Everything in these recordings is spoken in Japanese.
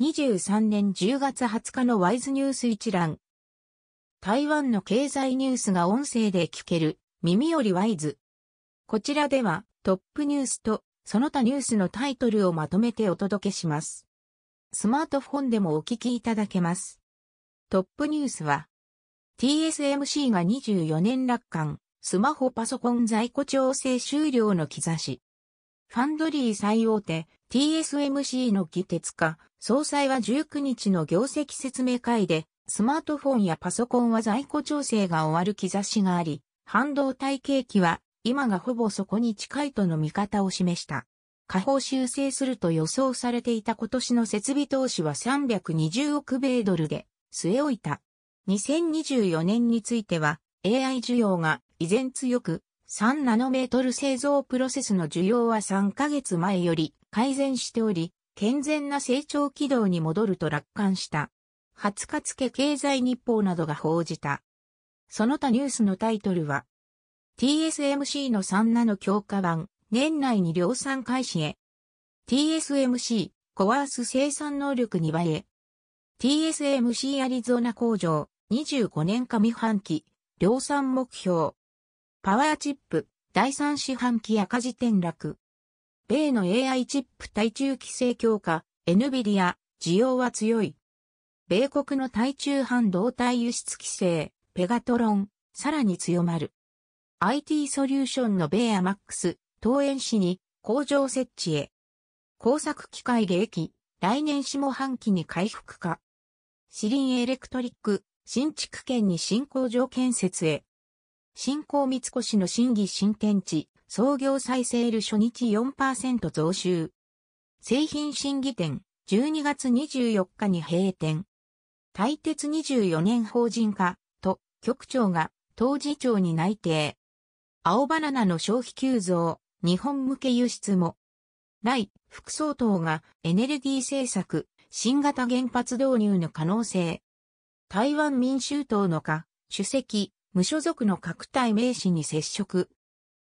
2023年10月20日のワイズニュース一覧。台湾の経済ニュースが音声で聞ける耳よりワイズ。こちらではトップニュースとその他ニュースのタイトルをまとめてお届けします。スマートフォンでもお聞きいただけます。トップニュースは TSMC が24年楽観、スマホパソコン在庫調整終了の兆し。ファンドリー最大手 TSMC の技鉄化、総裁は19日の業績説明会で、スマートフォンやパソコンは在庫調整が終わる兆しがあり、半導体景気は今がほぼそこに近いとの見方を示した。下方修正すると予想されていた今年の設備投資は320億米ドルで据え置いた。2024年については AI 需要が依然強く3ナノメートル製造プロセスの需要は3ヶ月前より改善しており、健全な成長軌道に戻ると楽観した。20日付経済日報などが報じた。その他ニュースのタイトルは、TSMC の3ナノ強化版、年内に量産開始へ。TSMC、コワース生産能力2倍へ。TSMC アリゾナ工場、25年上半期、量産目標。パワーチップ、第三四半期赤字転落。米の AI チップ対中規制強化、NVIDIA、需要は強い。米国の対中半導体輸出規制、ペガトロン、さらに強まる。IT ソリューションのベアマックス、東園市に工場設置へ。工作機械利益、来年下半期に回復か。シリンエレクトリック、新築県に新工場建設へ。新興三越の新義新天地、創業再セール初日4%増収。製品審議店、12月24日に閉店。大鉄24年法人化、と、局長が、当時長に内定。青バナナの消費急増、日本向け輸出も。来、副総統がエネルギー政策、新型原発導入の可能性。台湾民衆党の下、主席、無所属の各体名士に接触。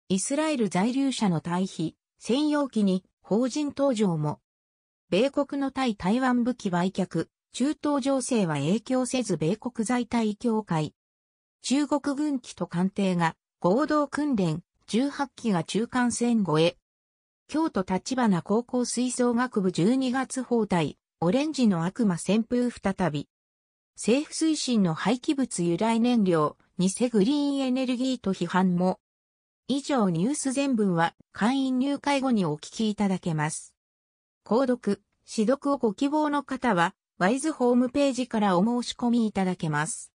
イスラエル在留者の退避、専用機に法人登場も。米国の対台湾武器売却、中東情勢は影響せず米国在台協会。中国軍機と艦艇が合同訓練、18機が中間線越え。京都立花高校吹奏楽部12月放題、オレンジの悪魔旋風再び。政府推進の廃棄物由来燃料、偽グリーンエネルギーと批判も。以上ニュース全文は会員入会後にお聞きいただけます。購読、指読をご希望の方は、ワイズホームページからお申し込みいただけます。